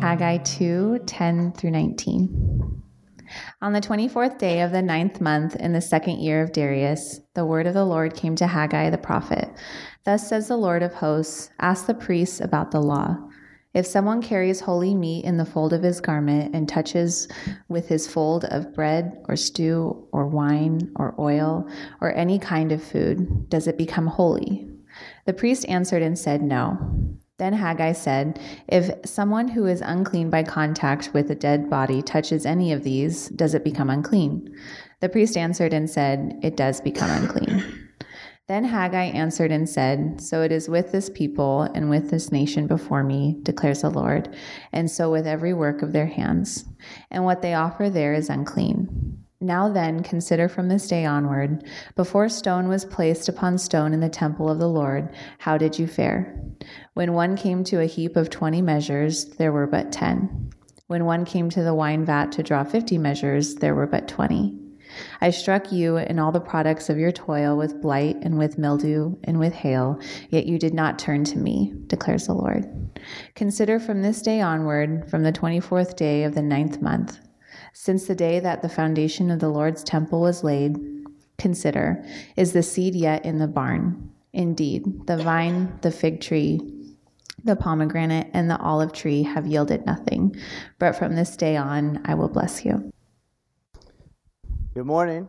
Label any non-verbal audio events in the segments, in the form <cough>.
Haggai 2 10 through 19. On the 24th day of the ninth month in the second year of Darius, the word of the Lord came to Haggai the prophet. Thus says the Lord of hosts Ask the priests about the law. If someone carries holy meat in the fold of his garment and touches with his fold of bread or stew or wine or oil or any kind of food, does it become holy? The priest answered and said, No. Then Haggai said, If someone who is unclean by contact with a dead body touches any of these, does it become unclean? The priest answered and said, It does become unclean. <laughs> Then Haggai answered and said, So it is with this people and with this nation before me, declares the Lord, and so with every work of their hands. And what they offer there is unclean. Now then, consider from this day onward, before stone was placed upon stone in the temple of the Lord, how did you fare? When one came to a heap of twenty measures, there were but ten. When one came to the wine vat to draw fifty measures, there were but twenty. I struck you and all the products of your toil with blight and with mildew and with hail, yet you did not turn to me, declares the Lord. Consider from this day onward, from the twenty fourth day of the ninth month, since the day that the foundation of the Lord's temple was laid, consider, is the seed yet in the barn? Indeed, the vine, the fig tree, the pomegranate, and the olive tree have yielded nothing, but from this day on I will bless you. Good morning.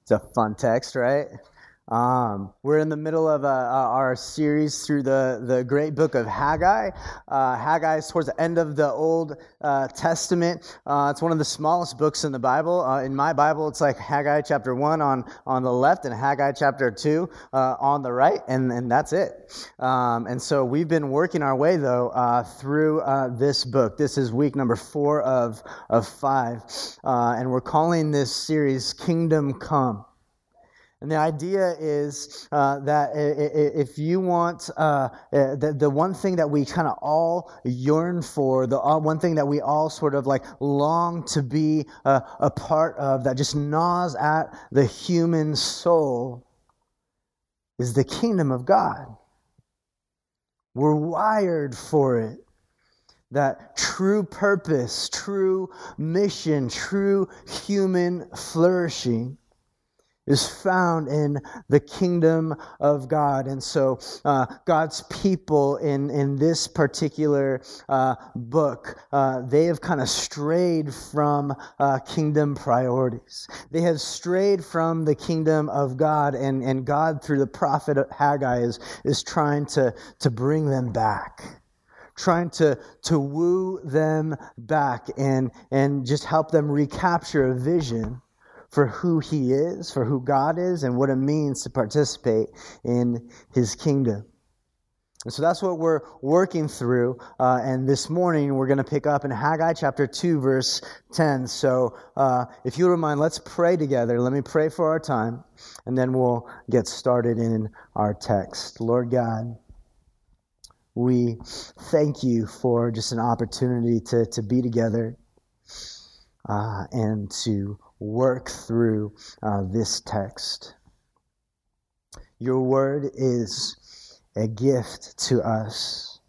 It's a fun text, right? Um, we're in the middle of uh, our series through the, the great book of Haggai. Uh, Haggai is towards the end of the Old uh, Testament. Uh, it's one of the smallest books in the Bible. Uh, in my Bible, it's like Haggai chapter 1 on, on the left and Haggai chapter 2 uh, on the right, and, and that's it. Um, and so we've been working our way, though, through this book. This is week number four of, of five, and we're calling this series Kingdom Come. And the idea is uh, that if you want uh, uh, the, the one thing that we kind of all yearn for, the uh, one thing that we all sort of like long to be uh, a part of, that just gnaws at the human soul, is the kingdom of God. We're wired for it that true purpose, true mission, true human flourishing is found in the kingdom of God. And so, uh, God's people in, in this particular uh, book, uh, they have kind of strayed from uh, kingdom priorities. They have strayed from the kingdom of God, and, and God, through the prophet Haggai, is, is trying to, to bring them back trying to, to woo them back and, and just help them recapture a vision for who he is, for who God is, and what it means to participate in his kingdom. And so that's what we're working through. Uh, and this morning we're going to pick up in Haggai chapter 2, verse 10. So uh, if you don't mind, let's pray together. Let me pray for our time, and then we'll get started in our text. Lord God, we thank you for just an opportunity to, to be together uh, and to work through uh, this text. Your word is a gift to us.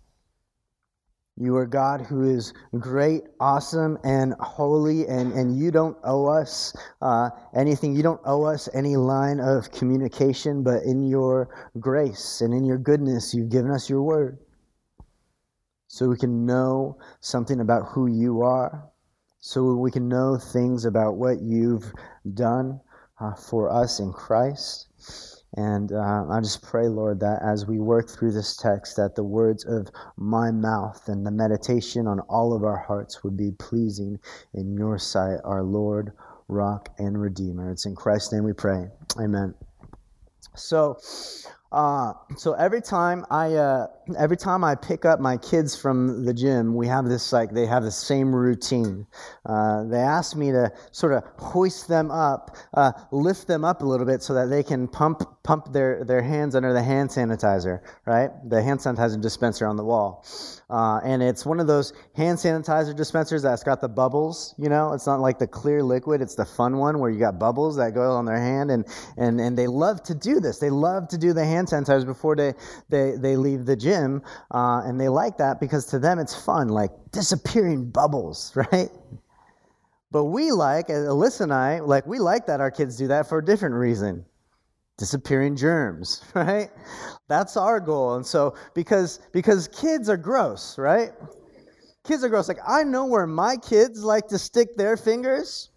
You are God who is great, awesome, and holy, and, and you don't owe us uh, anything. You don't owe us any line of communication, but in your grace and in your goodness, you've given us your word. So we can know something about who you are so we can know things about what you've done uh, for us in Christ. And uh, I just pray, Lord, that as we work through this text, that the words of my mouth and the meditation on all of our hearts would be pleasing in your sight, our Lord, rock, and redeemer. It's in Christ's name we pray. Amen. So, uh, so every time I uh, every time I pick up my kids from the gym, we have this like they have the same routine. Uh, they ask me to sort of hoist them up, uh, lift them up a little bit so that they can pump pump their their hands under the hand sanitizer, right? The hand sanitizer dispenser on the wall. Uh, and it's one of those hand sanitizer dispensers that's got the bubbles. You know, it's not like the clear liquid; it's the fun one where you got bubbles that go on their hand, and and and they love to do this. They love to do the hand hand before they, they, they leave the gym. Uh, and they like that because to them it's fun, like disappearing bubbles, <laughs> right? But we like, Alyssa and I, like, we like that our kids do that for a different reason disappearing germs <laughs> right that's our goal and so because because kids are gross right kids are gross like i know where my kids like to stick their fingers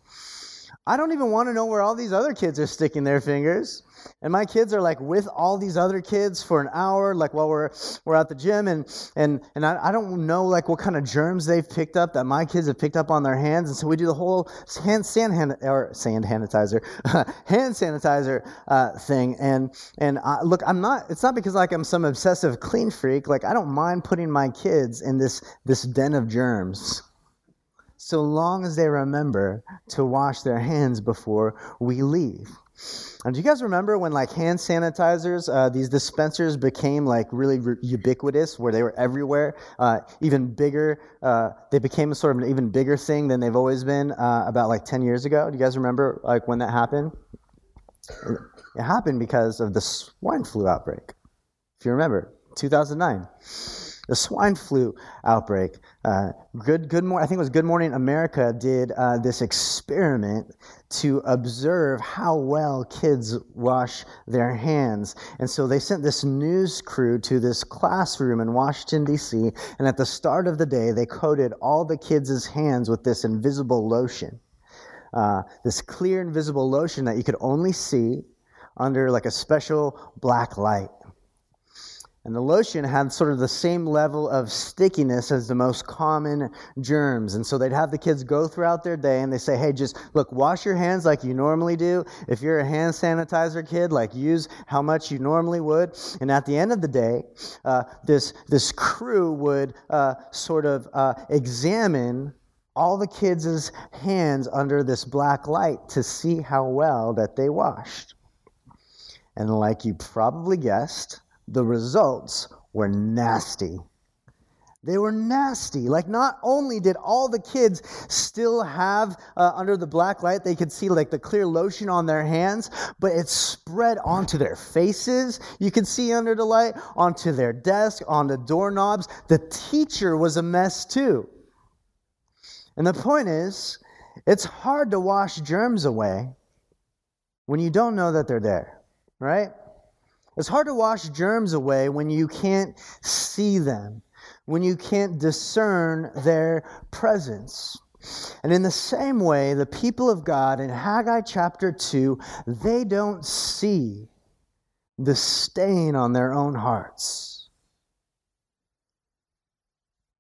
I don't even want to know where all these other kids are sticking their fingers. And my kids are like with all these other kids for an hour, like while we're we're at the gym, and and and I, I don't know like what kind of germs they've picked up that my kids have picked up on their hands, and so we do the whole hand sand hand or sand sanitizer, <laughs> hand sanitizer uh, thing. And and I, look, I'm not. It's not because like I'm some obsessive clean freak. Like I don't mind putting my kids in this this den of germs so long as they remember to wash their hands before we leave. And do you guys remember when like hand sanitizers, uh, these dispensers became like really re- ubiquitous, where they were everywhere, uh, even bigger? Uh, they became a sort of an even bigger thing than they've always been uh, about like 10 years ago. Do you guys remember like when that happened? It happened because of the swine flu outbreak. If you remember, 2009 the swine flu outbreak. Uh, good, good morning. I think it was Good Morning America did uh, this experiment to observe how well kids wash their hands, and so they sent this news crew to this classroom in Washington D.C. And at the start of the day, they coated all the kids' hands with this invisible lotion, uh, this clear invisible lotion that you could only see under like a special black light. And the lotion had sort of the same level of stickiness as the most common germs. And so they'd have the kids go throughout their day and they say, hey, just look, wash your hands like you normally do. If you're a hand sanitizer kid, like use how much you normally would. And at the end of the day, uh, this, this crew would uh, sort of uh, examine all the kids' hands under this black light to see how well that they washed. And like you probably guessed, the results were nasty. They were nasty. Like, not only did all the kids still have uh, under the black light, they could see like the clear lotion on their hands, but it spread onto their faces. You could see under the light, onto their desk, on the doorknobs. The teacher was a mess too. And the point is, it's hard to wash germs away when you don't know that they're there, right? It's hard to wash germs away when you can't see them, when you can't discern their presence. And in the same way, the people of God in Haggai chapter 2, they don't see the stain on their own hearts.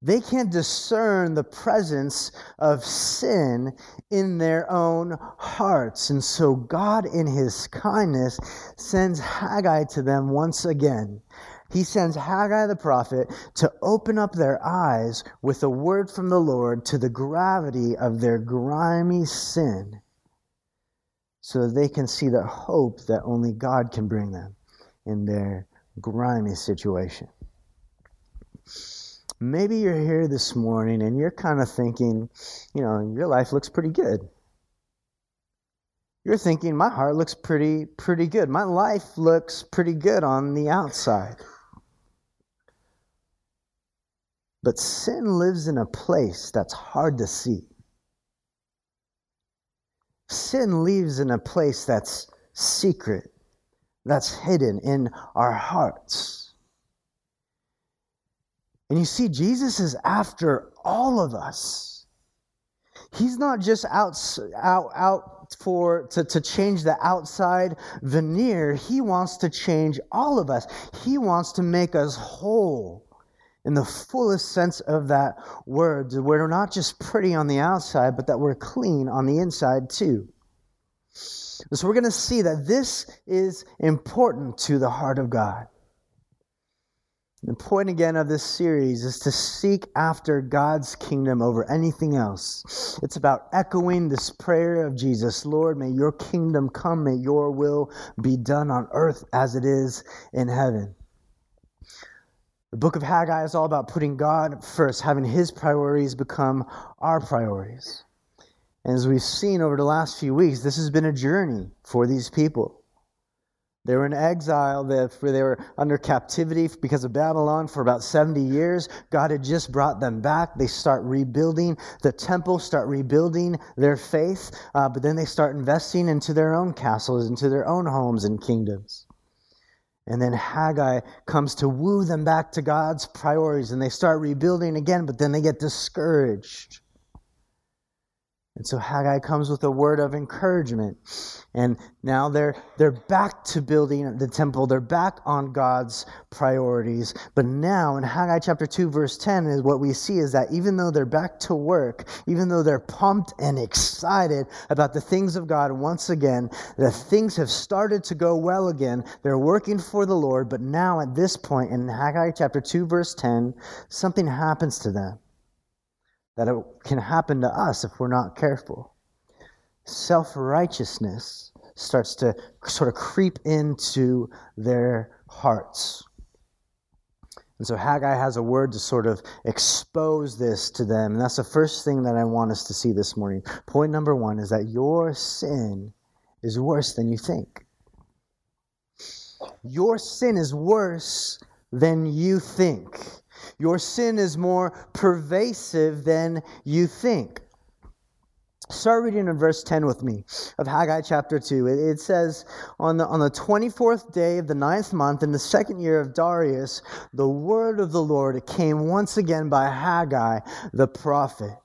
They can't discern the presence of sin in their own hearts. And so God, in his kindness, sends Haggai to them once again. He sends Haggai the prophet to open up their eyes with a word from the Lord to the gravity of their grimy sin so that they can see the hope that only God can bring them in their grimy situation. Maybe you're here this morning and you're kind of thinking, you know, your life looks pretty good. You're thinking, my heart looks pretty, pretty good. My life looks pretty good on the outside. But sin lives in a place that's hard to see. Sin lives in a place that's secret, that's hidden in our hearts. And you see, Jesus is after all of us. He's not just out, out, out for to, to change the outside veneer. He wants to change all of us. He wants to make us whole in the fullest sense of that word. We're not just pretty on the outside, but that we're clean on the inside too. So we're going to see that this is important to the heart of God. The point again of this series is to seek after God's kingdom over anything else. It's about echoing this prayer of Jesus Lord, may your kingdom come, may your will be done on earth as it is in heaven. The book of Haggai is all about putting God first, having his priorities become our priorities. And as we've seen over the last few weeks, this has been a journey for these people. They were in exile, they were under captivity because of Babylon for about 70 years. God had just brought them back. They start rebuilding the temple, start rebuilding their faith, uh, but then they start investing into their own castles, into their own homes and kingdoms. And then Haggai comes to woo them back to God's priorities, and they start rebuilding again, but then they get discouraged. And so Haggai comes with a word of encouragement. And now they're, they're back to building the temple. They're back on God's priorities. But now in Haggai chapter 2, verse 10, is what we see is that even though they're back to work, even though they're pumped and excited about the things of God once again, that things have started to go well again. They're working for the Lord. But now at this point in Haggai chapter 2, verse 10, something happens to them that it can happen to us if we're not careful. Self righteousness starts to sort of creep into their hearts. And so Haggai has a word to sort of expose this to them. And that's the first thing that I want us to see this morning. Point number one is that your sin is worse than you think. Your sin is worse than you think. Your sin is more pervasive than you think. Start reading in verse 10 with me of Haggai chapter 2. It says, on the, on the 24th day of the ninth month, in the second year of Darius, the word of the Lord came once again by Haggai the prophet.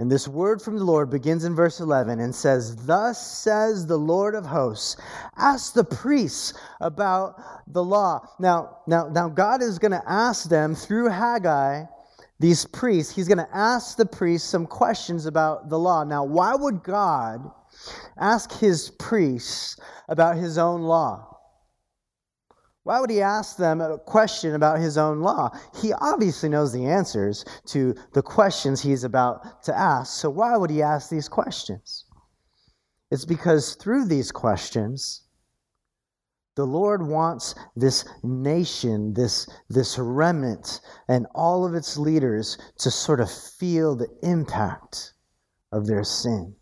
And this word from the Lord begins in verse 11 and says, Thus says the Lord of hosts, ask the priests about the law. Now, now, now God is going to ask them through Haggai, these priests, he's going to ask the priests some questions about the law. Now, why would God ask his priests about his own law? Why would he ask them a question about his own law? He obviously knows the answers to the questions he's about to ask. So why would he ask these questions? It's because through these questions, the Lord wants this nation, this, this remnant, and all of its leaders to sort of feel the impact of their sin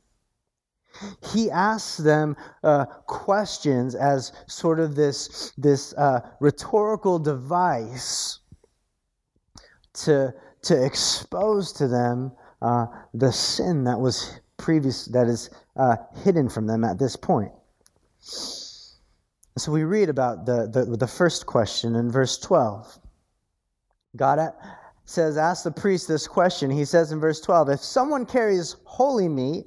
he asks them uh, questions as sort of this, this uh, rhetorical device to, to expose to them uh, the sin that was previous, that is uh, hidden from them at this point. So we read about the, the, the first question in verse 12. God says, Ask the priest this question. He says in verse 12, If someone carries holy meat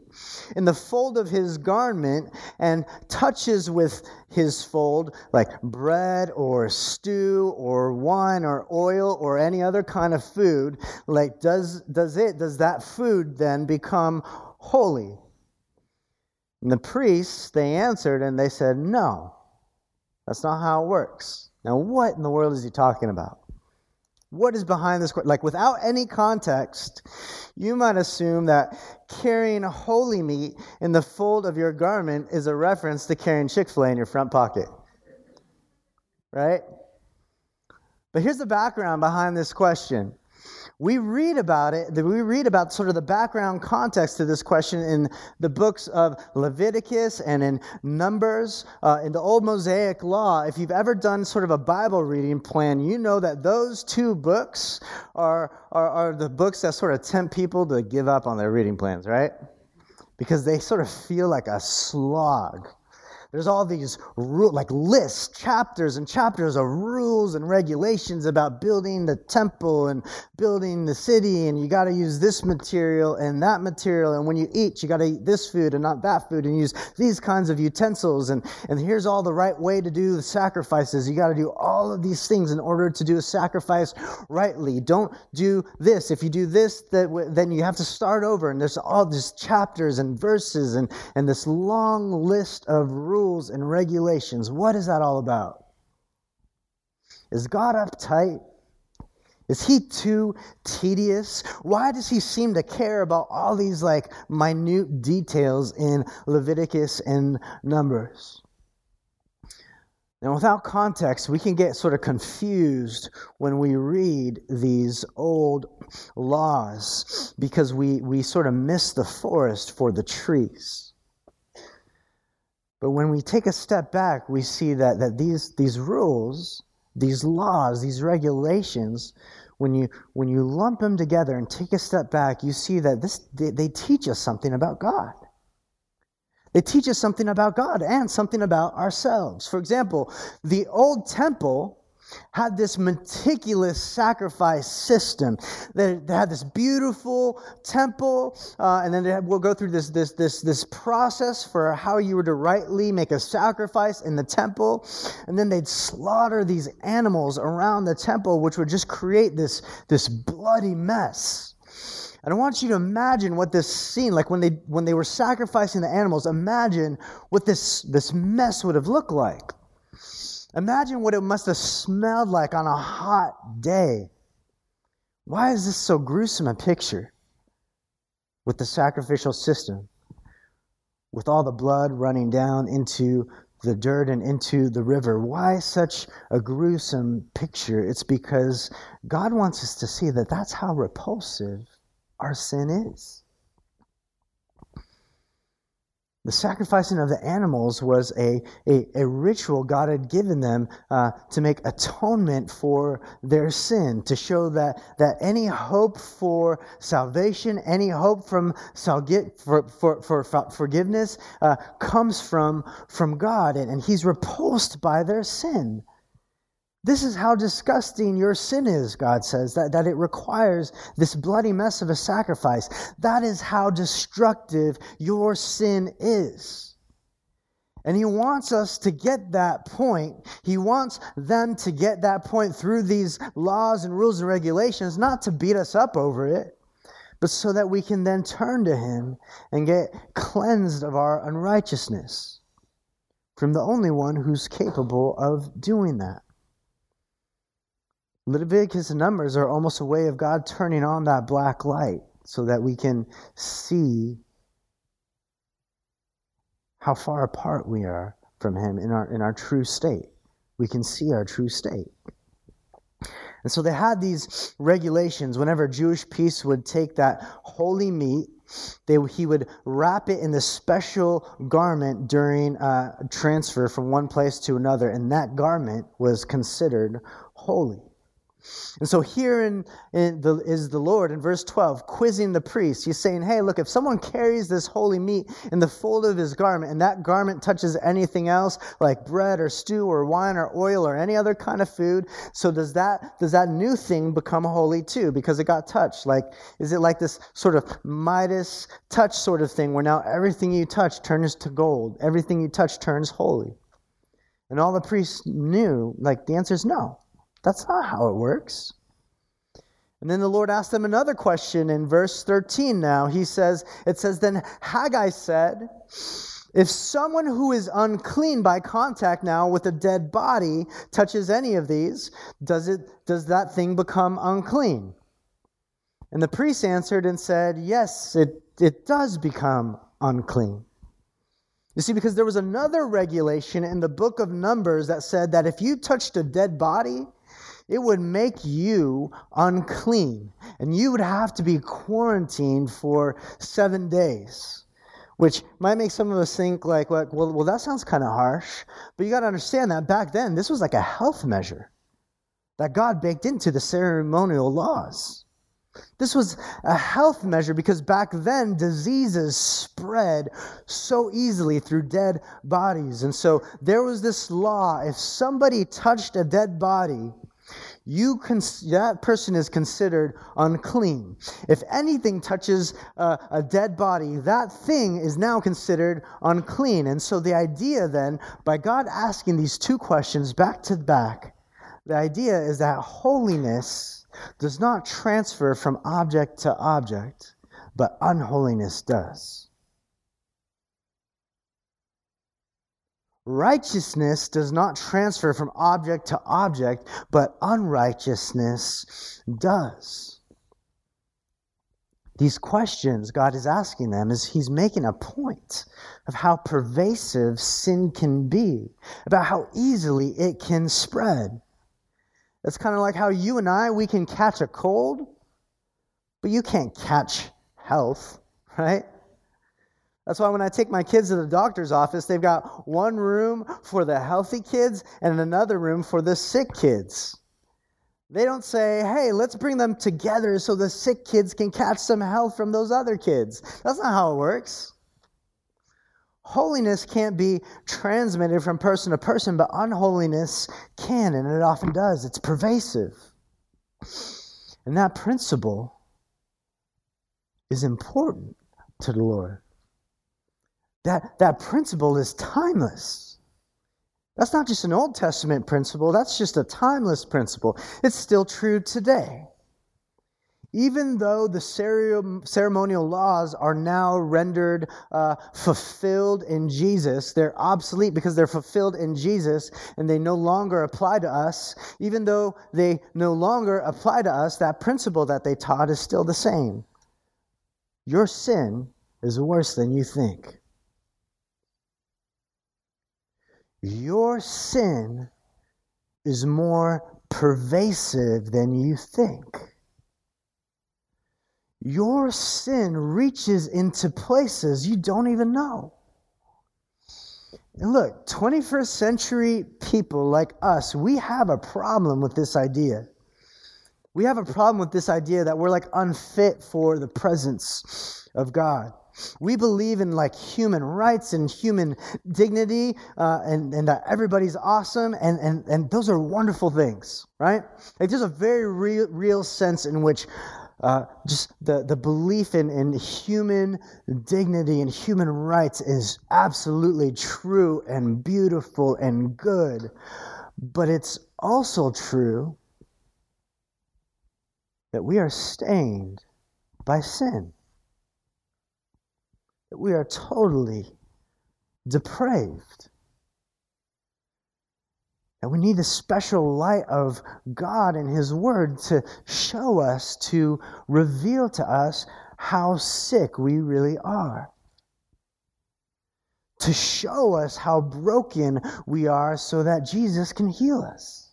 in the fold of his garment and touches with his fold, like bread or stew or wine or oil or any other kind of food, like does, does it, does that food then become holy? And the priests, they answered and they said, No, that's not how it works. Now, what in the world is he talking about? What is behind this? Like, without any context, you might assume that carrying holy meat in the fold of your garment is a reference to carrying Chick fil A in your front pocket. Right? But here's the background behind this question we read about it, we read about sort of the background context to this question in the books of Leviticus and in Numbers, uh, in the Old Mosaic Law. If you've ever done sort of a Bible reading plan, you know that those two books are, are, are the books that sort of tempt people to give up on their reading plans, right? Because they sort of feel like a slog. There's all these rule, like lists, chapters and chapters of rules and regulations about building the temple and building the city, and you got to use this material and that material, and when you eat, you got to eat this food and not that food, and use these kinds of utensils, and and here's all the right way to do the sacrifices. You got to do all of these things in order to do a sacrifice rightly. Don't do this. If you do this, that then you have to start over, and there's all these chapters and verses and and this long list of rules rules and regulations. What is that all about? Is God uptight? Is he too tedious? Why does he seem to care about all these like minute details in Leviticus and Numbers? Now, without context, we can get sort of confused when we read these old laws because we, we sort of miss the forest for the trees. But when we take a step back, we see that, that these, these rules, these laws, these regulations, when you, when you lump them together and take a step back, you see that this, they, they teach us something about God. They teach us something about God and something about ourselves. For example, the old temple had this meticulous sacrifice system. They, they had this beautiful temple, uh, and then had, we'll go through this, this, this, this process for how you were to rightly make a sacrifice in the temple. And then they'd slaughter these animals around the temple, which would just create this, this bloody mess. And I want you to imagine what this scene, like when they when they were sacrificing the animals, imagine what this, this mess would have looked like. Imagine what it must have smelled like on a hot day. Why is this so gruesome a picture? With the sacrificial system, with all the blood running down into the dirt and into the river. Why such a gruesome picture? It's because God wants us to see that that's how repulsive our sin is. The sacrificing of the animals was a, a, a ritual God had given them uh, to make atonement for their sin, to show that, that any hope for salvation, any hope from for, for, for, for forgiveness uh, comes from, from God. And, and He's repulsed by their sin. This is how disgusting your sin is, God says, that, that it requires this bloody mess of a sacrifice. That is how destructive your sin is. And he wants us to get that point. He wants them to get that point through these laws and rules and regulations, not to beat us up over it, but so that we can then turn to him and get cleansed of our unrighteousness from the only one who's capable of doing that. Leviticus and Numbers are almost a way of God turning on that black light so that we can see how far apart we are from Him in our, in our true state. We can see our true state. And so they had these regulations. Whenever Jewish priest would take that holy meat, they, he would wrap it in this special garment during a transfer from one place to another, and that garment was considered holy. And so here in, in the, is the Lord in verse 12 quizzing the priest. He's saying, hey, look, if someone carries this holy meat in the fold of his garment and that garment touches anything else like bread or stew or wine or oil or any other kind of food, so does that, does that new thing become holy too because it got touched? Like, is it like this sort of Midas touch sort of thing where now everything you touch turns to gold, everything you touch turns holy? And all the priests knew, like, the answer is no. That's not how it works. And then the Lord asked them another question in verse 13 now. He says, It says, Then Haggai said, If someone who is unclean by contact now with a dead body touches any of these, does, it, does that thing become unclean? And the priest answered and said, Yes, it, it does become unclean. You see, because there was another regulation in the book of Numbers that said that if you touched a dead body, it would make you unclean. And you would have to be quarantined for seven days, which might make some of us think, like, well, well that sounds kind of harsh. But you got to understand that back then, this was like a health measure that God baked into the ceremonial laws. This was a health measure because back then diseases spread so easily through dead bodies. And so there was this law if somebody touched a dead body, you cons- that person is considered unclean. If anything touches a, a dead body, that thing is now considered unclean. And so the idea then, by God asking these two questions back to back, the idea is that holiness does not transfer from object to object, but unholiness does. Righteousness does not transfer from object to object, but unrighteousness does. These questions God is asking them is He's making a point of how pervasive sin can be, about how easily it can spread. It's kind of like how you and I, we can catch a cold, but you can't catch health, right? That's why when I take my kids to the doctor's office, they've got one room for the healthy kids and another room for the sick kids. They don't say, hey, let's bring them together so the sick kids can catch some health from those other kids. That's not how it works. Holiness can't be transmitted from person to person, but unholiness can, and it often does. It's pervasive. And that principle is important to the Lord. That, that principle is timeless. That's not just an Old Testament principle, that's just a timeless principle. It's still true today. Even though the ceremonial laws are now rendered uh, fulfilled in Jesus, they're obsolete because they're fulfilled in Jesus and they no longer apply to us. Even though they no longer apply to us, that principle that they taught is still the same. Your sin is worse than you think. Your sin is more pervasive than you think. Your sin reaches into places you don't even know. And look, 21st century people like us, we have a problem with this idea. We have a problem with this idea that we're like unfit for the presence of God. We believe in like human rights and human dignity, uh, and, and that everybody's awesome, and, and, and those are wonderful things, right? Like there's a very real, real sense in which uh, just the, the belief in, in human dignity and human rights is absolutely true and beautiful and good. But it's also true that we are stained by sin that we are totally depraved. And we need the special light of God and His Word to show us, to reveal to us how sick we really are. To show us how broken we are so that Jesus can heal us.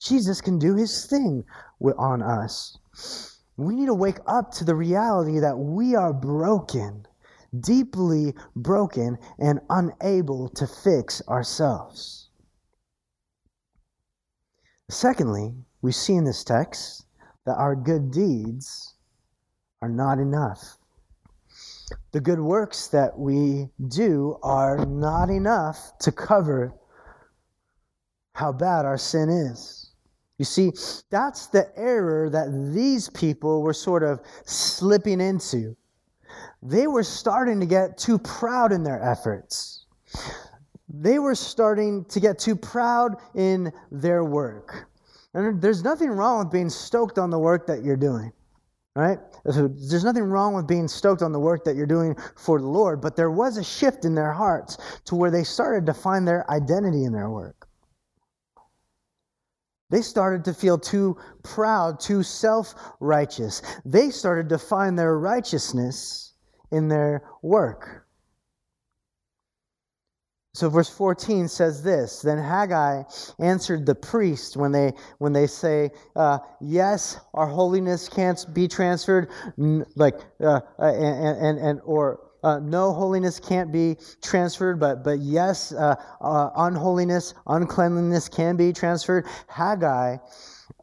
Jesus can do His thing on us. We need to wake up to the reality that we are broken deeply broken and unable to fix ourselves. Secondly, we see in this text that our good deeds are not enough. The good works that we do are not enough to cover how bad our sin is. You see, that's the error that these people were sort of slipping into they were starting to get too proud in their efforts. They were starting to get too proud in their work. And there's nothing wrong with being stoked on the work that you're doing, right? There's nothing wrong with being stoked on the work that you're doing for the Lord, but there was a shift in their hearts to where they started to find their identity in their work. They started to feel too proud, too self righteous. They started to find their righteousness in their work. So verse 14 says this Then Haggai answered the priest when they, when they say, uh, Yes, our holiness can't be transferred, like, uh, uh, and, and, and, or uh, no holiness can't be transferred, but, but yes, uh, uh, unholiness, uncleanliness can be transferred. Haggai,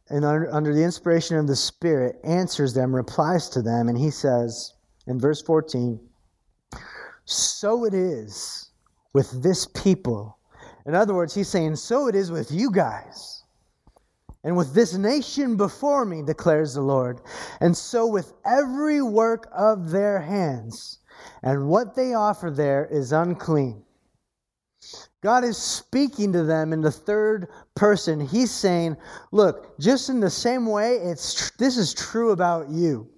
and under, under the inspiration of the Spirit, answers them, replies to them, and he says, in verse 14, so it is with this people. In other words, he's saying, so it is with you guys. And with this nation before me, declares the Lord. And so with every work of their hands. And what they offer there is unclean. God is speaking to them in the third person. He's saying, look, just in the same way, it's this is true about you.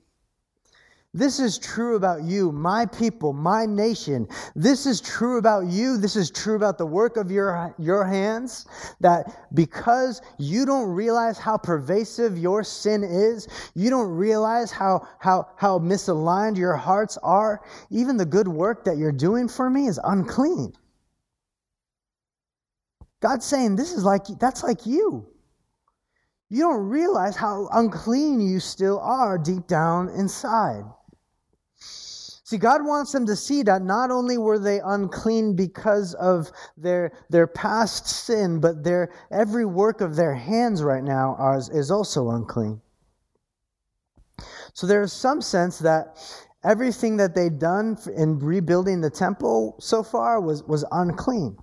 This is true about you, my people, my nation. This is true about you. This is true about the work of your, your hands. That because you don't realize how pervasive your sin is, you don't realize how, how, how misaligned your hearts are, even the good work that you're doing for me is unclean. God's saying, This is like, that's like you. You don't realize how unclean you still are deep down inside. See, God wants them to see that not only were they unclean because of their, their past sin, but their, every work of their hands right now is, also unclean. So there is some sense that everything that they'd done in rebuilding the temple so far was, was unclean.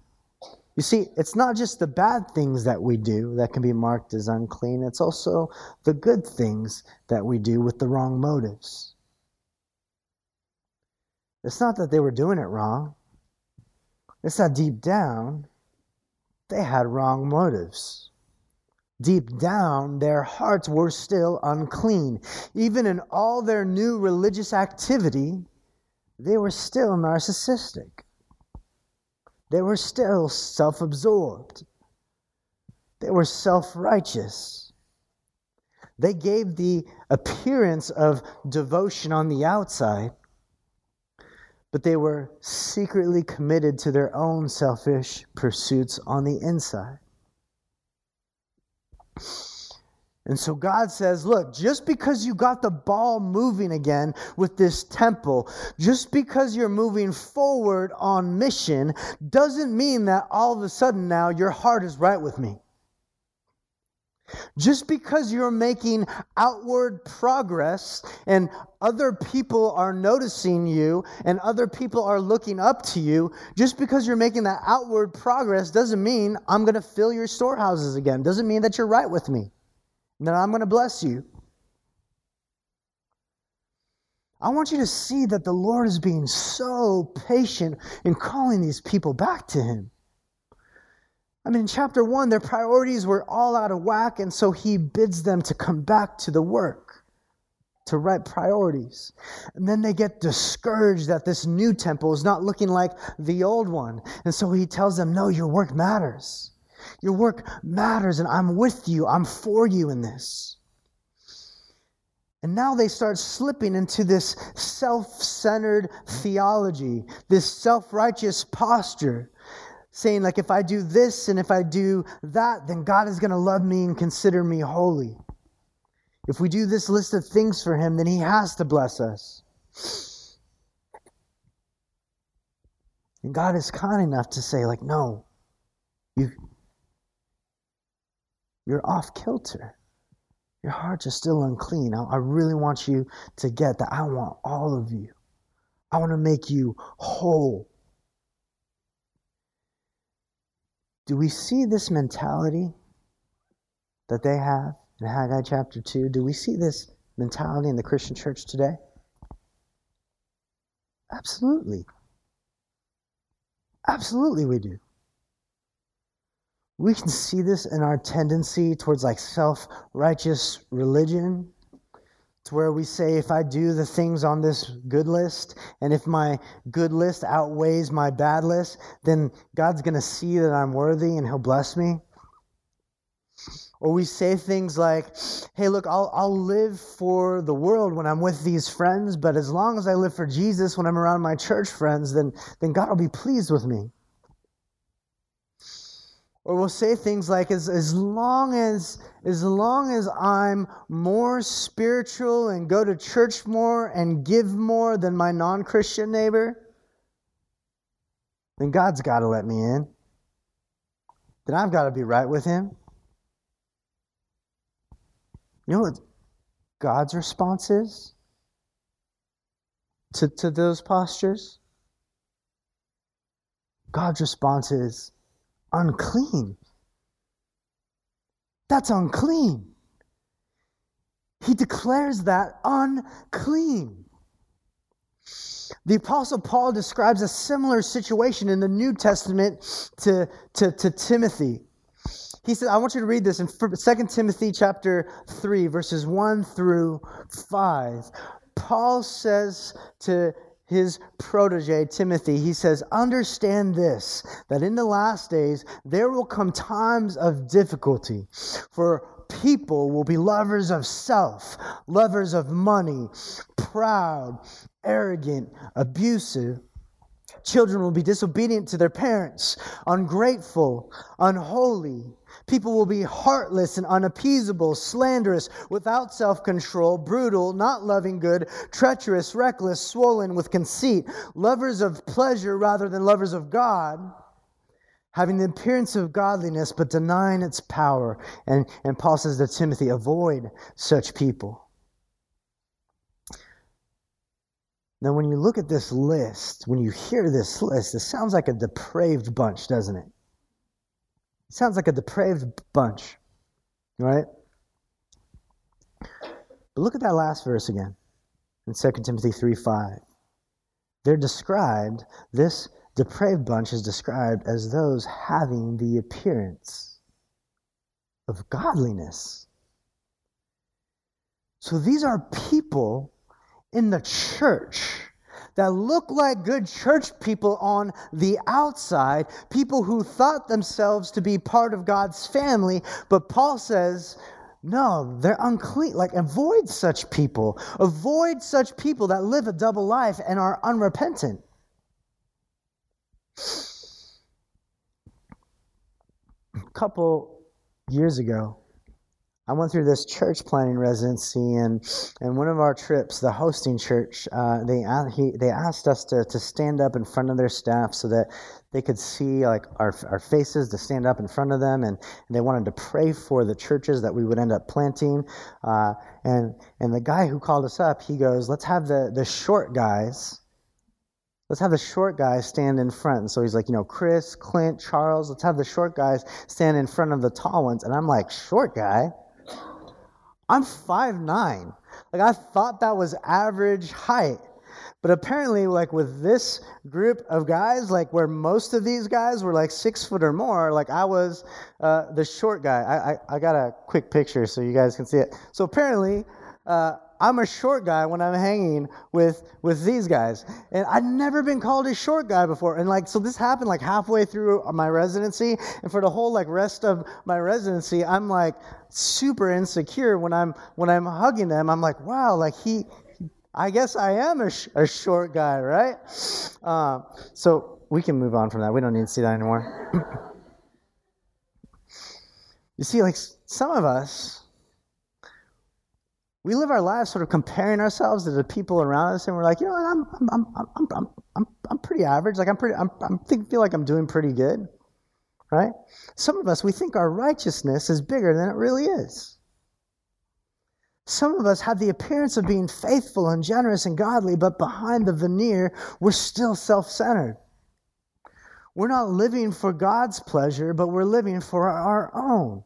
You see, it's not just the bad things that we do that can be marked as unclean, it's also the good things that we do with the wrong motives. It's not that they were doing it wrong, it's that deep down, they had wrong motives. Deep down, their hearts were still unclean. Even in all their new religious activity, they were still narcissistic. They were still self absorbed. They were self righteous. They gave the appearance of devotion on the outside, but they were secretly committed to their own selfish pursuits on the inside. And so God says, look, just because you got the ball moving again with this temple, just because you're moving forward on mission, doesn't mean that all of a sudden now your heart is right with me. Just because you're making outward progress and other people are noticing you and other people are looking up to you, just because you're making that outward progress doesn't mean I'm going to fill your storehouses again. Doesn't mean that you're right with me. That I'm going to bless you. I want you to see that the Lord is being so patient in calling these people back to Him. I mean, in chapter one, their priorities were all out of whack, and so he bids them to come back to the work, to right priorities. And then they get discouraged that this new temple is not looking like the old one. And so he tells them, No, your work matters. Your work matters, and I'm with you, I'm for you in this. And now they start slipping into this self centered theology, this self righteous posture saying, like, if I do this and if I do that, then God is going to love me and consider me holy. If we do this list of things for Him, then He has to bless us. And God is kind enough to say, like, no, you, you're off kilter. Your hearts are still unclean. I, I really want you to get that I want all of you. I want to make you whole. Do we see this mentality that they have in Haggai chapter 2? Do we see this mentality in the Christian church today? Absolutely. Absolutely, we do. We can see this in our tendency towards like self righteous religion to where we say, if I do the things on this good list, and if my good list outweighs my bad list, then God's going to see that I'm worthy and He'll bless me. Or we say things like, hey, look, I'll, I'll live for the world when I'm with these friends, but as long as I live for Jesus when I'm around my church friends, then, then God will be pleased with me. Or we'll say things like, as, as long as as long as I'm more spiritual and go to church more and give more than my non-Christian neighbor, then God's got to let me in. Then I've got to be right with him. You know what God's response is to, to those postures? God's response is, unclean. That's unclean. He declares that unclean. The Apostle Paul describes a similar situation in the New Testament to, to, to Timothy. He said, I want you to read this in 2 Timothy chapter 3, verses 1 through 5. Paul says to his protege, Timothy, he says, Understand this, that in the last days there will come times of difficulty, for people will be lovers of self, lovers of money, proud, arrogant, abusive. Children will be disobedient to their parents, ungrateful, unholy People will be heartless and unappeasable, slanderous, without self control, brutal, not loving good, treacherous, reckless, swollen with conceit, lovers of pleasure rather than lovers of God, having the appearance of godliness but denying its power. And, and Paul says to Timothy, avoid such people. Now, when you look at this list, when you hear this list, it sounds like a depraved bunch, doesn't it? It sounds like a depraved bunch, right? But look at that last verse again in 2 Timothy 3 5. They're described, this depraved bunch is described as those having the appearance of godliness. So these are people in the church that look like good church people on the outside, people who thought themselves to be part of God's family, but Paul says, no, they're unclean. Like, avoid such people. Avoid such people that live a double life and are unrepentant. A couple years ago, I went through this church planning residency, and and one of our trips, the hosting church, uh, they he, they asked us to to stand up in front of their staff so that they could see like our our faces, to stand up in front of them, and, and they wanted to pray for the churches that we would end up planting. Uh, and and the guy who called us up, he goes, "Let's have the the short guys." Let's have the short guys stand in front. And so he's like, you know, Chris, Clint, Charles, let's have the short guys stand in front of the tall ones. And I'm like, short guy? I'm five nine. Like I thought that was average height. But apparently, like with this group of guys, like where most of these guys were like six foot or more, like I was uh, the short guy. I, I, I, got a quick picture so you guys can see it. So apparently, uh, I'm a short guy when I'm hanging with with these guys, and I'd never been called a short guy before. And like, so this happened like halfway through my residency, and for the whole like rest of my residency, I'm like super insecure when I'm when I'm hugging them. I'm like, wow, like he, I guess I am a, sh- a short guy, right? Uh, so we can move on from that. We don't need to see that anymore. <coughs> you see, like some of us we live our lives sort of comparing ourselves to the people around us, and we're like, you know, I'm, I'm, I'm, I'm, I'm, I'm, pretty average. Like I'm pretty, I'm, I'm think, feel like I'm doing pretty good, right? Some of us we think our righteousness is bigger than it really is. Some of us have the appearance of being faithful and generous and godly, but behind the veneer, we're still self-centered. We're not living for God's pleasure, but we're living for our own.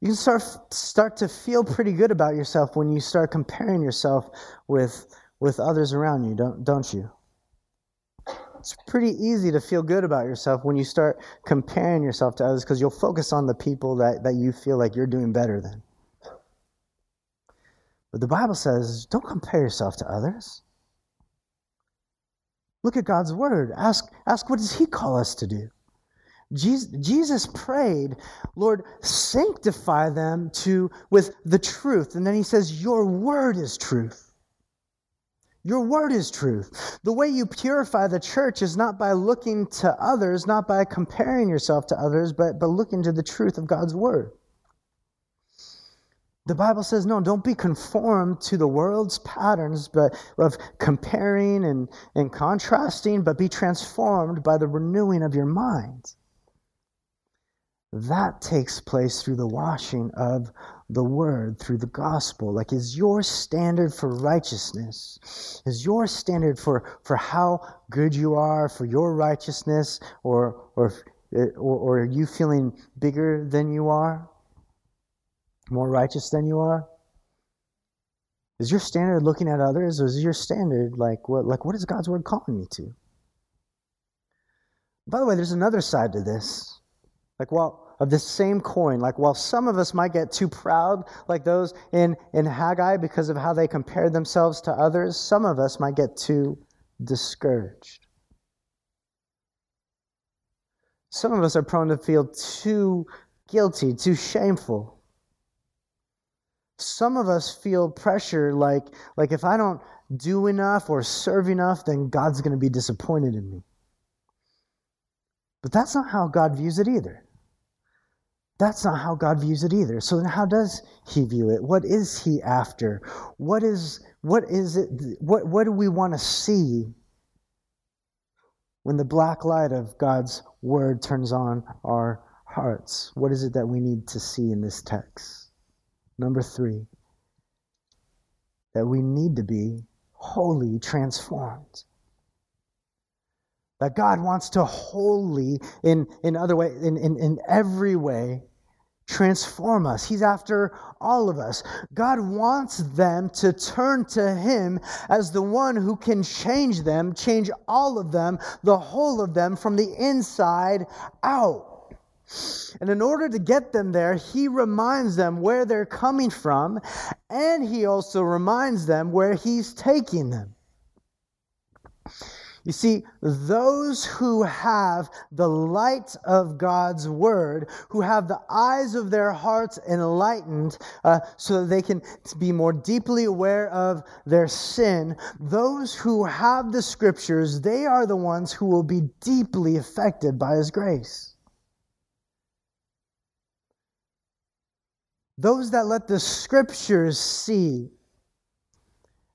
You can start, start to feel pretty good about yourself when you start comparing yourself with, with others around you, don't, don't you? It's pretty easy to feel good about yourself when you start comparing yourself to others because you'll focus on the people that, that you feel like you're doing better than. But the Bible says, don't compare yourself to others. Look at God's word. Ask, ask what does He call us to do? Jesus prayed, Lord, sanctify them to with the truth. And then he says, Your word is truth. Your word is truth. The way you purify the church is not by looking to others, not by comparing yourself to others, but, but looking to the truth of God's word. The Bible says, no, don't be conformed to the world's patterns but of comparing and, and contrasting, but be transformed by the renewing of your mind that takes place through the washing of the word, through the gospel. Like, is your standard for righteousness, is your standard for, for how good you are, for your righteousness, or, or, or, or are you feeling bigger than you are? More righteous than you are? Is your standard looking at others, or is your standard like what like what is God's word calling me to? By the way, there's another side to this. Like, while of the same coin, like while some of us might get too proud, like those in, in Haggai, because of how they compared themselves to others, some of us might get too discouraged. Some of us are prone to feel too guilty, too shameful. Some of us feel pressure like, like if I don't do enough or serve enough, then God's going to be disappointed in me. But that's not how God views it either. That's not how God views it either. So then how does he view it? What is he after? What is what is it what what do we want to see when the black light of God's word turns on our hearts? What is it that we need to see in this text? Number 3 that we need to be wholly transformed that God wants to wholly, in, in other way, in, in, in every way, transform us. He's after all of us. God wants them to turn to Him as the one who can change them, change all of them, the whole of them from the inside out. And in order to get them there, he reminds them where they're coming from, and he also reminds them where he's taking them. You see, those who have the light of God's word, who have the eyes of their hearts enlightened uh, so that they can be more deeply aware of their sin, those who have the scriptures, they are the ones who will be deeply affected by his grace. Those that let the scriptures see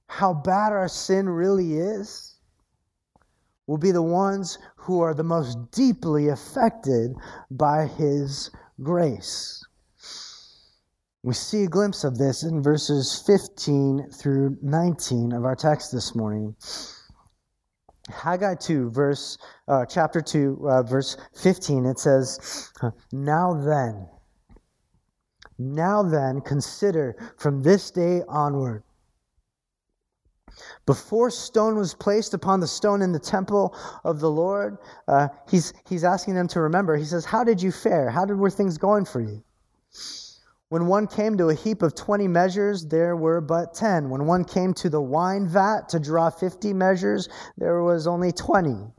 how bad our sin really is will be the ones who are the most deeply affected by his grace. We see a glimpse of this in verses 15 through 19 of our text this morning. Haggai 2, verse, uh, chapter 2, uh, verse 15, it says, Now then, now then, consider from this day onward before stone was placed upon the stone in the temple of the Lord, uh, he's, he's asking them to remember. He says, How did you fare? How did, were things going for you? When one came to a heap of 20 measures, there were but 10. When one came to the wine vat to draw 50 measures, there was only 20.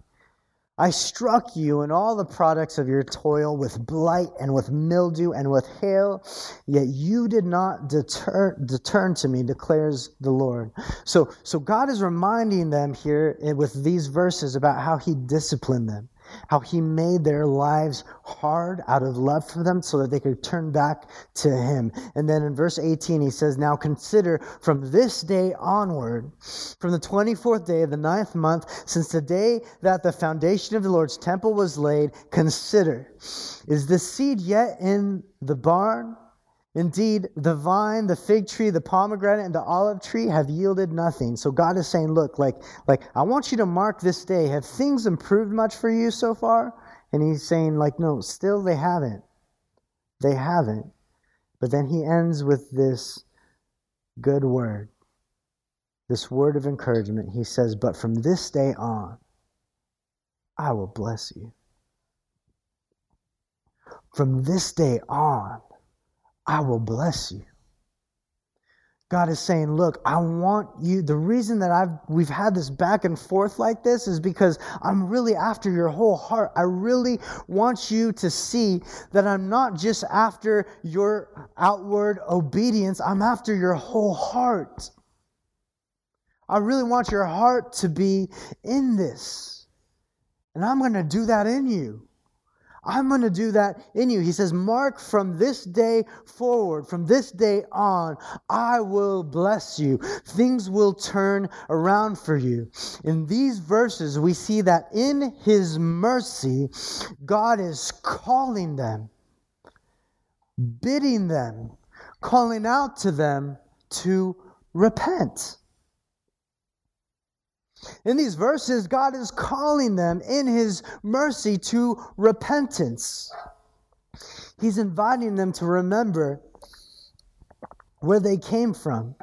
I struck you and all the products of your toil with blight and with mildew and with hail, yet you did not deter, deter to me, declares the Lord. So, so God is reminding them here eh, with these verses about how he disciplined them how he made their lives hard out of love for them so that they could turn back to him. And then in verse 18, he says, Now consider from this day onward, from the 24th day of the ninth month, since the day that the foundation of the Lord's temple was laid, consider, is the seed yet in the barn? Indeed, the vine, the fig tree, the pomegranate, and the olive tree have yielded nothing. So God is saying, look, like, like I want you to mark this day. Have things improved much for you so far? And he's saying, like, no, still they haven't. They haven't. But then he ends with this good word, this word of encouragement. He says, But from this day on, I will bless you. From this day on, I will bless you. God is saying, look, I want you. The reason that I've we've had this back and forth like this is because I'm really after your whole heart. I really want you to see that I'm not just after your outward obedience, I'm after your whole heart. I really want your heart to be in this. And I'm going to do that in you. I'm going to do that in you. He says, Mark from this day forward, from this day on, I will bless you. Things will turn around for you. In these verses, we see that in His mercy, God is calling them, bidding them, calling out to them to repent. In these verses, God is calling them in His mercy to repentance. He's inviting them to remember where they came from.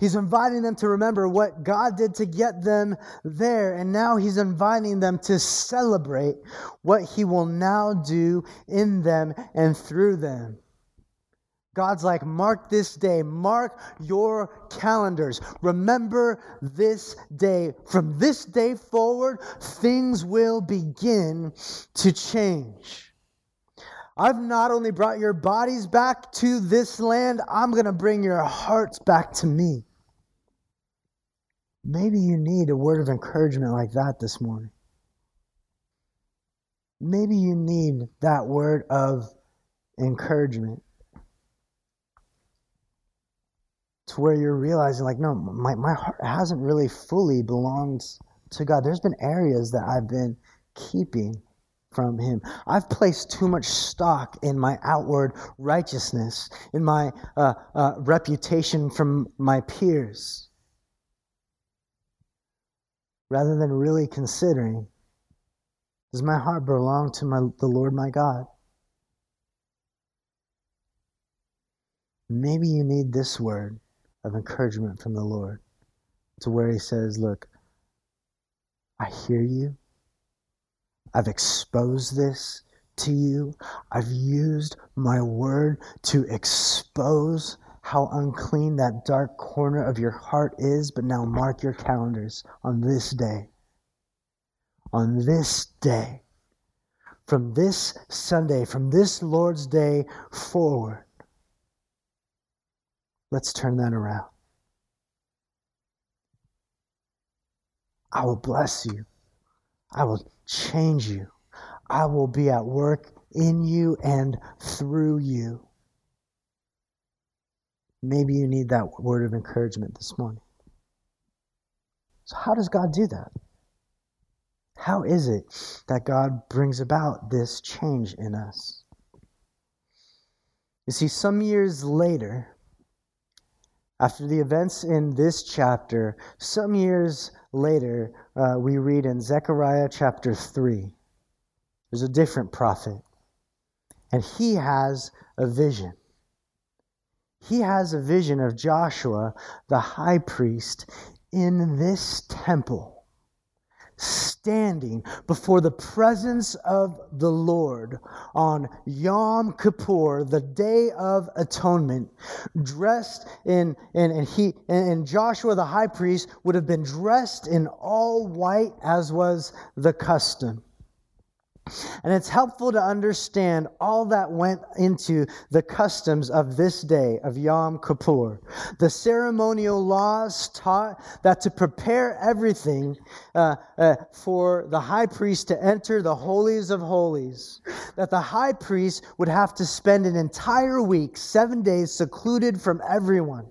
He's inviting them to remember what God did to get them there. And now he's inviting them to celebrate what he will now do in them and through them. God's like, mark this day, mark your calendars. Remember this day. From this day forward, things will begin to change. I've not only brought your bodies back to this land, I'm going to bring your hearts back to me. Maybe you need a word of encouragement like that this morning. Maybe you need that word of encouragement. To where you're realizing, like, no, my, my heart hasn't really fully belonged to God. There's been areas that I've been keeping from Him. I've placed too much stock in my outward righteousness, in my uh, uh, reputation from my peers, rather than really considering does my heart belong to my, the Lord my God? Maybe you need this word of encouragement from the Lord to where He says, Look, I hear you. I've exposed this to you. I've used my word to expose how unclean that dark corner of your heart is, but now mark your calendars on this day. On this day. From this Sunday, from this Lord's Day forward, let's turn that around. I will bless you. I will change you. I will be at work in you and through you. Maybe you need that word of encouragement this morning. So, how does God do that? How is it that God brings about this change in us? You see, some years later, after the events in this chapter, some years later, uh, we read in Zechariah chapter 3, there's a different prophet, and he has a vision. He has a vision of Joshua, the high priest, in this temple standing before the presence of the Lord on Yom Kippur, the day of atonement, dressed in, in and he and Joshua the high priest would have been dressed in all white as was the custom. And it's helpful to understand all that went into the customs of this day of Yom Kippur. The ceremonial laws taught that to prepare everything uh, uh, for the high priest to enter the holies of holies, that the high priest would have to spend an entire week, seven days, secluded from everyone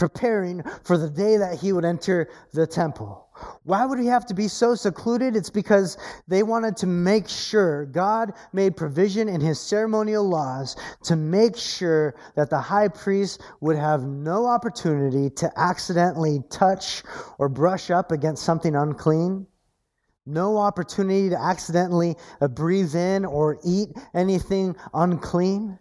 preparing for the day that he would enter the temple. Why would he have to be so secluded? It's because they wanted to make sure God made provision in his ceremonial laws to make sure that the high priest would have no opportunity to accidentally touch or brush up against something unclean. No opportunity to accidentally breathe in or eat anything unclean.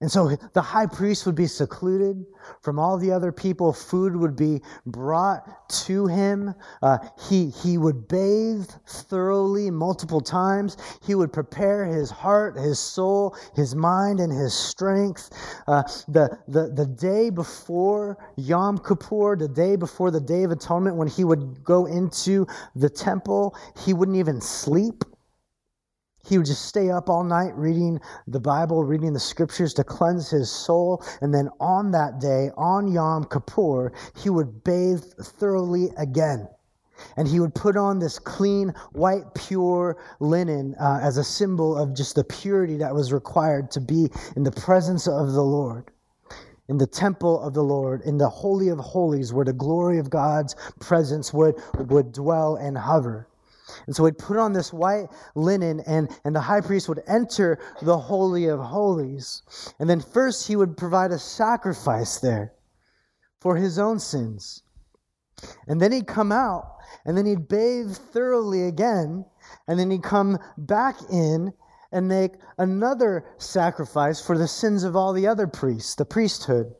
And so the high priest would be secluded from all the other people. Food would be brought to him. Uh, he, he would bathe thoroughly multiple times. He would prepare his heart, his soul, his mind, and his strength. Uh, the, the, the day before Yom Kippur, the day before the Day of Atonement, when he would go into the temple, he wouldn't even sleep. He would just stay up all night reading the Bible, reading the scriptures to cleanse his soul. And then on that day, on Yom Kippur, he would bathe thoroughly again. And he would put on this clean, white, pure linen uh, as a symbol of just the purity that was required to be in the presence of the Lord in the temple of the Lord, in the Holy of Holies, where the glory of God's presence would, would dwell and hover. And so he'd put on this white linen, and, and the high priest would enter the Holy of Holies. And then first he would provide a sacrifice there for his own sins. And then he'd come out, and then he'd bathe thoroughly again, and then he'd come back in and make another sacrifice for the sins of all the other priests, the priesthood.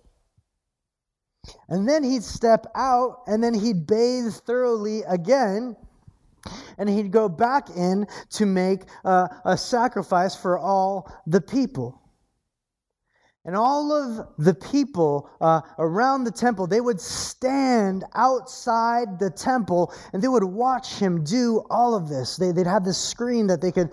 And then he'd step out, and then he'd bathe thoroughly again and he'd go back in to make uh, a sacrifice for all the people. And all of the people uh, around the temple, they would stand outside the temple and they would watch him do all of this. They, would have this screen that they could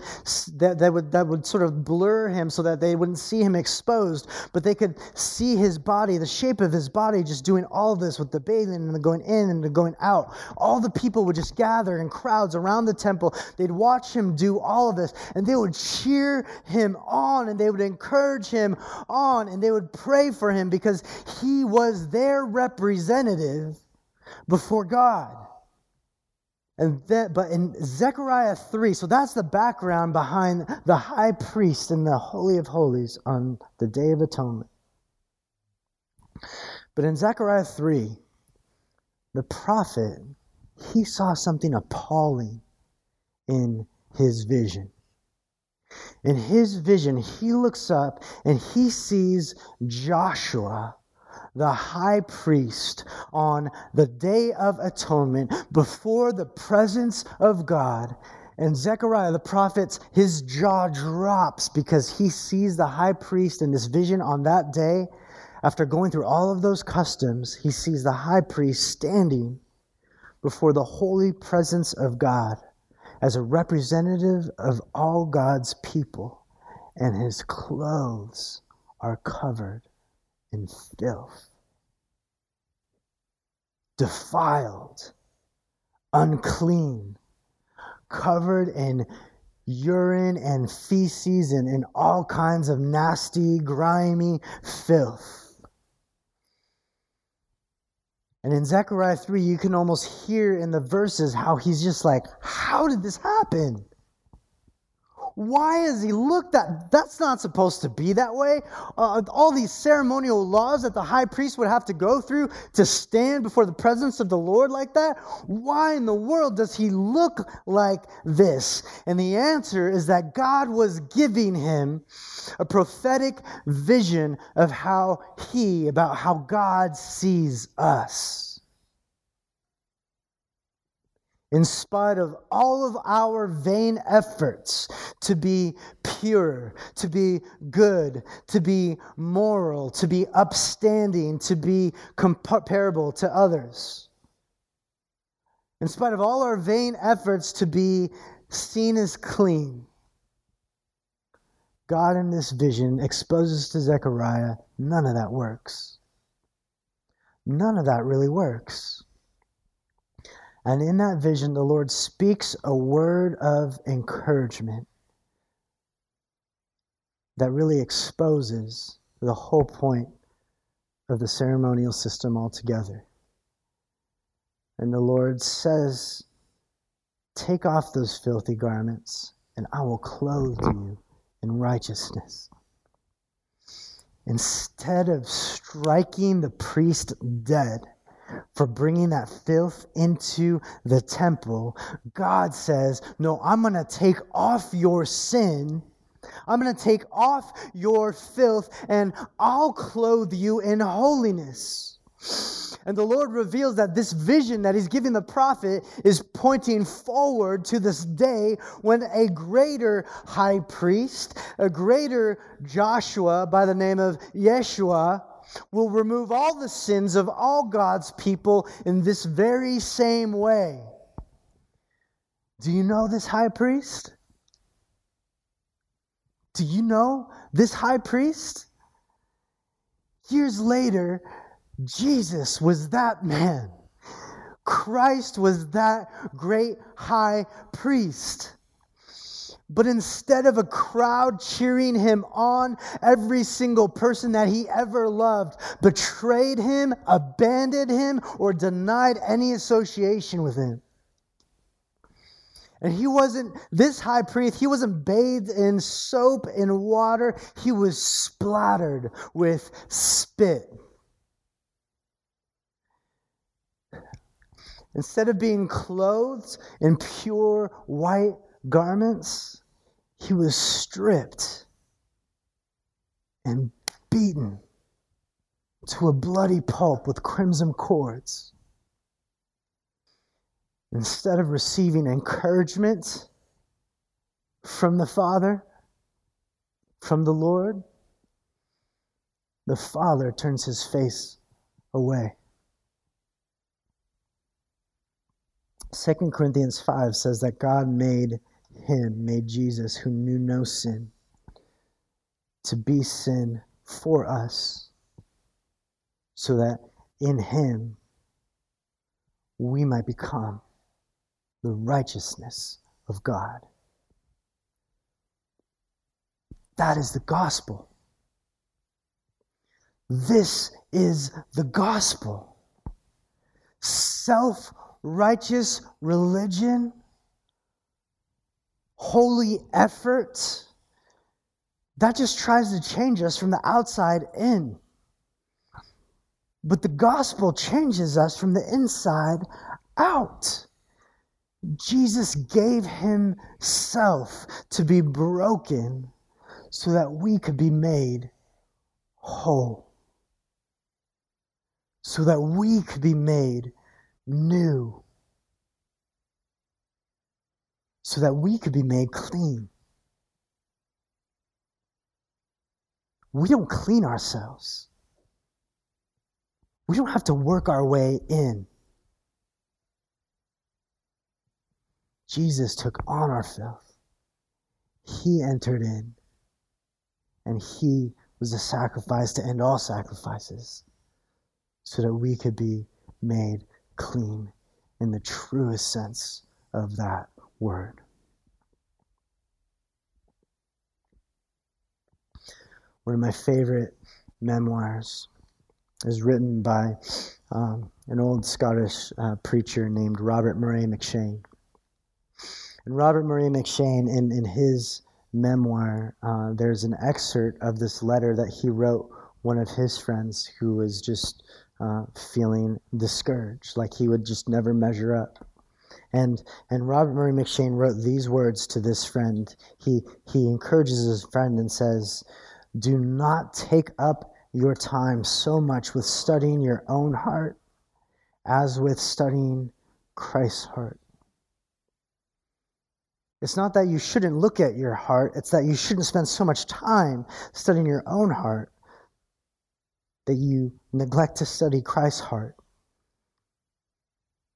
that, that would that would sort of blur him so that they wouldn't see him exposed, but they could see his body, the shape of his body, just doing all of this with the bathing and the going in and the going out. All the people would just gather in crowds around the temple. They'd watch him do all of this, and they would cheer him on and they would encourage him on on and they would pray for him because he was their representative before God. And that, but in Zechariah 3, so that's the background behind the high priest in the Holy of Holies on the Day of Atonement. But in Zechariah 3, the prophet, he saw something appalling in his vision. In his vision, he looks up and he sees Joshua, the high priest, on the day of atonement before the presence of God. And Zechariah, the prophet, his jaw drops because he sees the high priest in this vision on that day. After going through all of those customs, he sees the high priest standing before the holy presence of God as a representative of all God's people, and his clothes are covered in filth, defiled, unclean, covered in urine and feces and, in all kinds of nasty, grimy filth. And in Zechariah 3, you can almost hear in the verses how he's just like, How did this happen? Why is he looked at? That's not supposed to be that way. Uh, all these ceremonial laws that the high priest would have to go through to stand before the presence of the Lord like that. Why in the world does he look like this? And the answer is that God was giving him a prophetic vision of how he, about how God sees us. In spite of all of our vain efforts to be pure, to be good, to be moral, to be upstanding, to be comparable to others. In spite of all our vain efforts to be seen as clean, God in this vision exposes to Zechariah none of that works. None of that really works. And in that vision, the Lord speaks a word of encouragement that really exposes the whole point of the ceremonial system altogether. And the Lord says, Take off those filthy garments, and I will clothe you in righteousness. Instead of striking the priest dead, for bringing that filth into the temple, God says, No, I'm going to take off your sin. I'm going to take off your filth and I'll clothe you in holiness. And the Lord reveals that this vision that He's giving the prophet is pointing forward to this day when a greater high priest, a greater Joshua by the name of Yeshua, will remove all the sins of all God's people in this very same way. Do you know this high priest? Do you know this high priest? Years later, Jesus was that man. Christ was that great high priest. But instead of a crowd cheering him on, every single person that he ever loved betrayed him, abandoned him, or denied any association with him. And he wasn't, this high priest, he wasn't bathed in soap and water, he was splattered with spit. Instead of being clothed in pure white garments, he was stripped and beaten to a bloody pulp with crimson cords. Instead of receiving encouragement from the Father, from the Lord, the Father turns his face away. 2 Corinthians 5 says that God made him, made Jesus, who knew no sin, to be sin for us, so that in him we might become the righteousness of God. That is the gospel. This is the gospel. Self righteous religion, holy effort, that just tries to change us from the outside in. But the gospel changes us from the inside out. Jesus gave himself to be broken so that we could be made whole. So that we could be made new. So that we could be made clean. We don't clean ourselves. We don't have to work our way in. Jesus took on our filth. He entered in, and He was the sacrifice to end all sacrifices so that we could be made clean in the truest sense of that word. One of my favorite memoirs is written by um, an old Scottish uh, preacher named Robert Murray M'Cheyne. And Robert Murray M'Cheyne, in, in his memoir, uh, there's an excerpt of this letter that he wrote one of his friends who was just uh, feeling discouraged, like he would just never measure up. And and Robert Murray M'Cheyne wrote these words to this friend. He he encourages his friend and says, "Do not take up your time so much with studying your own heart as with studying Christ's heart." It's not that you shouldn't look at your heart, it's that you shouldn't spend so much time studying your own heart that you neglect to study Christ's heart.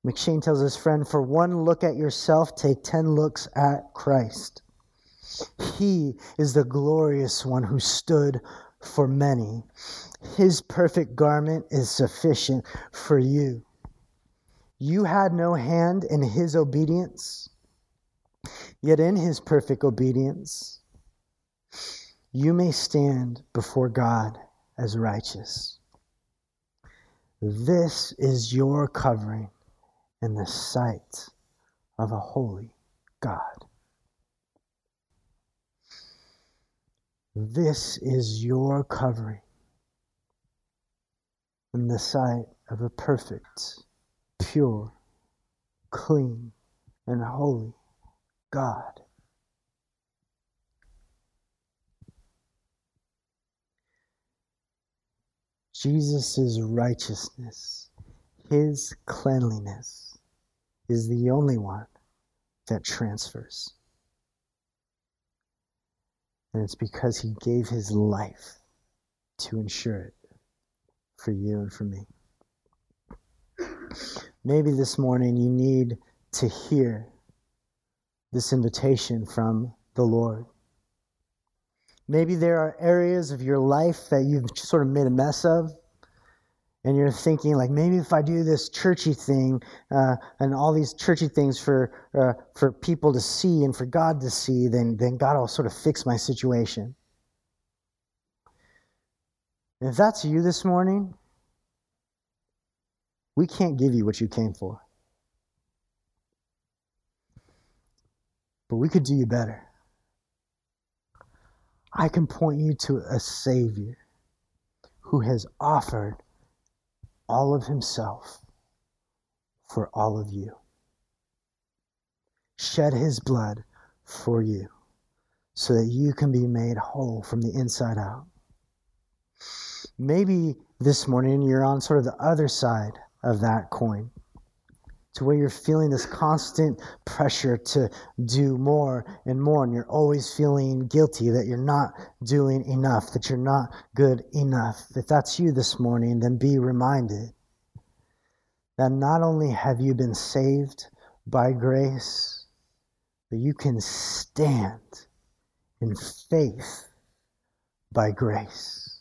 M'Cheyne tells his friend, For one look at yourself, take ten looks at Christ. He is the glorious one who stood for many. His perfect garment is sufficient for you. You had no hand in his obedience, yet in his perfect obedience, you may stand before God as righteous. This is your covering in the sight of a holy God. This is your covering in the sight of a perfect, pure, clean, and holy God. Jesus' righteousness, his cleanliness, is the only one that transfers. And it's because he gave his life to ensure it for you and for me. Maybe this morning you need to hear this invitation from the Lord. Maybe there are areas of your life that you've sort of made a mess of. And you're thinking, like, maybe if I do this churchy thing uh, and all these churchy things for, uh, for people to see and for God to see, then, then God will sort of fix my situation. And if that's you this morning, we can't give you what you came for. But we could do you better. I can point you to a Savior who has offered all of Himself for all of you, shed His blood for you so that you can be made whole from the inside out. Maybe this morning you're on sort of the other side of that coin. To where you're feeling this constant pressure to do more and more, and you're always feeling guilty that you're not doing enough, that you're not good enough. If that's you this morning, then be reminded that not only have you been saved by grace, but you can stand in faith by grace.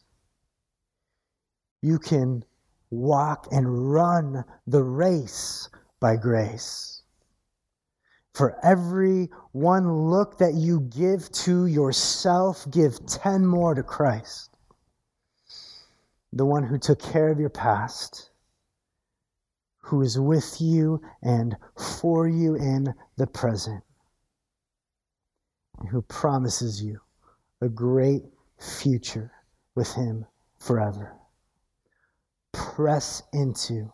You can walk and run the race by grace. For every one look that you give to yourself, give 10 more to Christ, the one who took care of your past, who is with you and for you in the present, and who promises you a great future with Him forever. Press into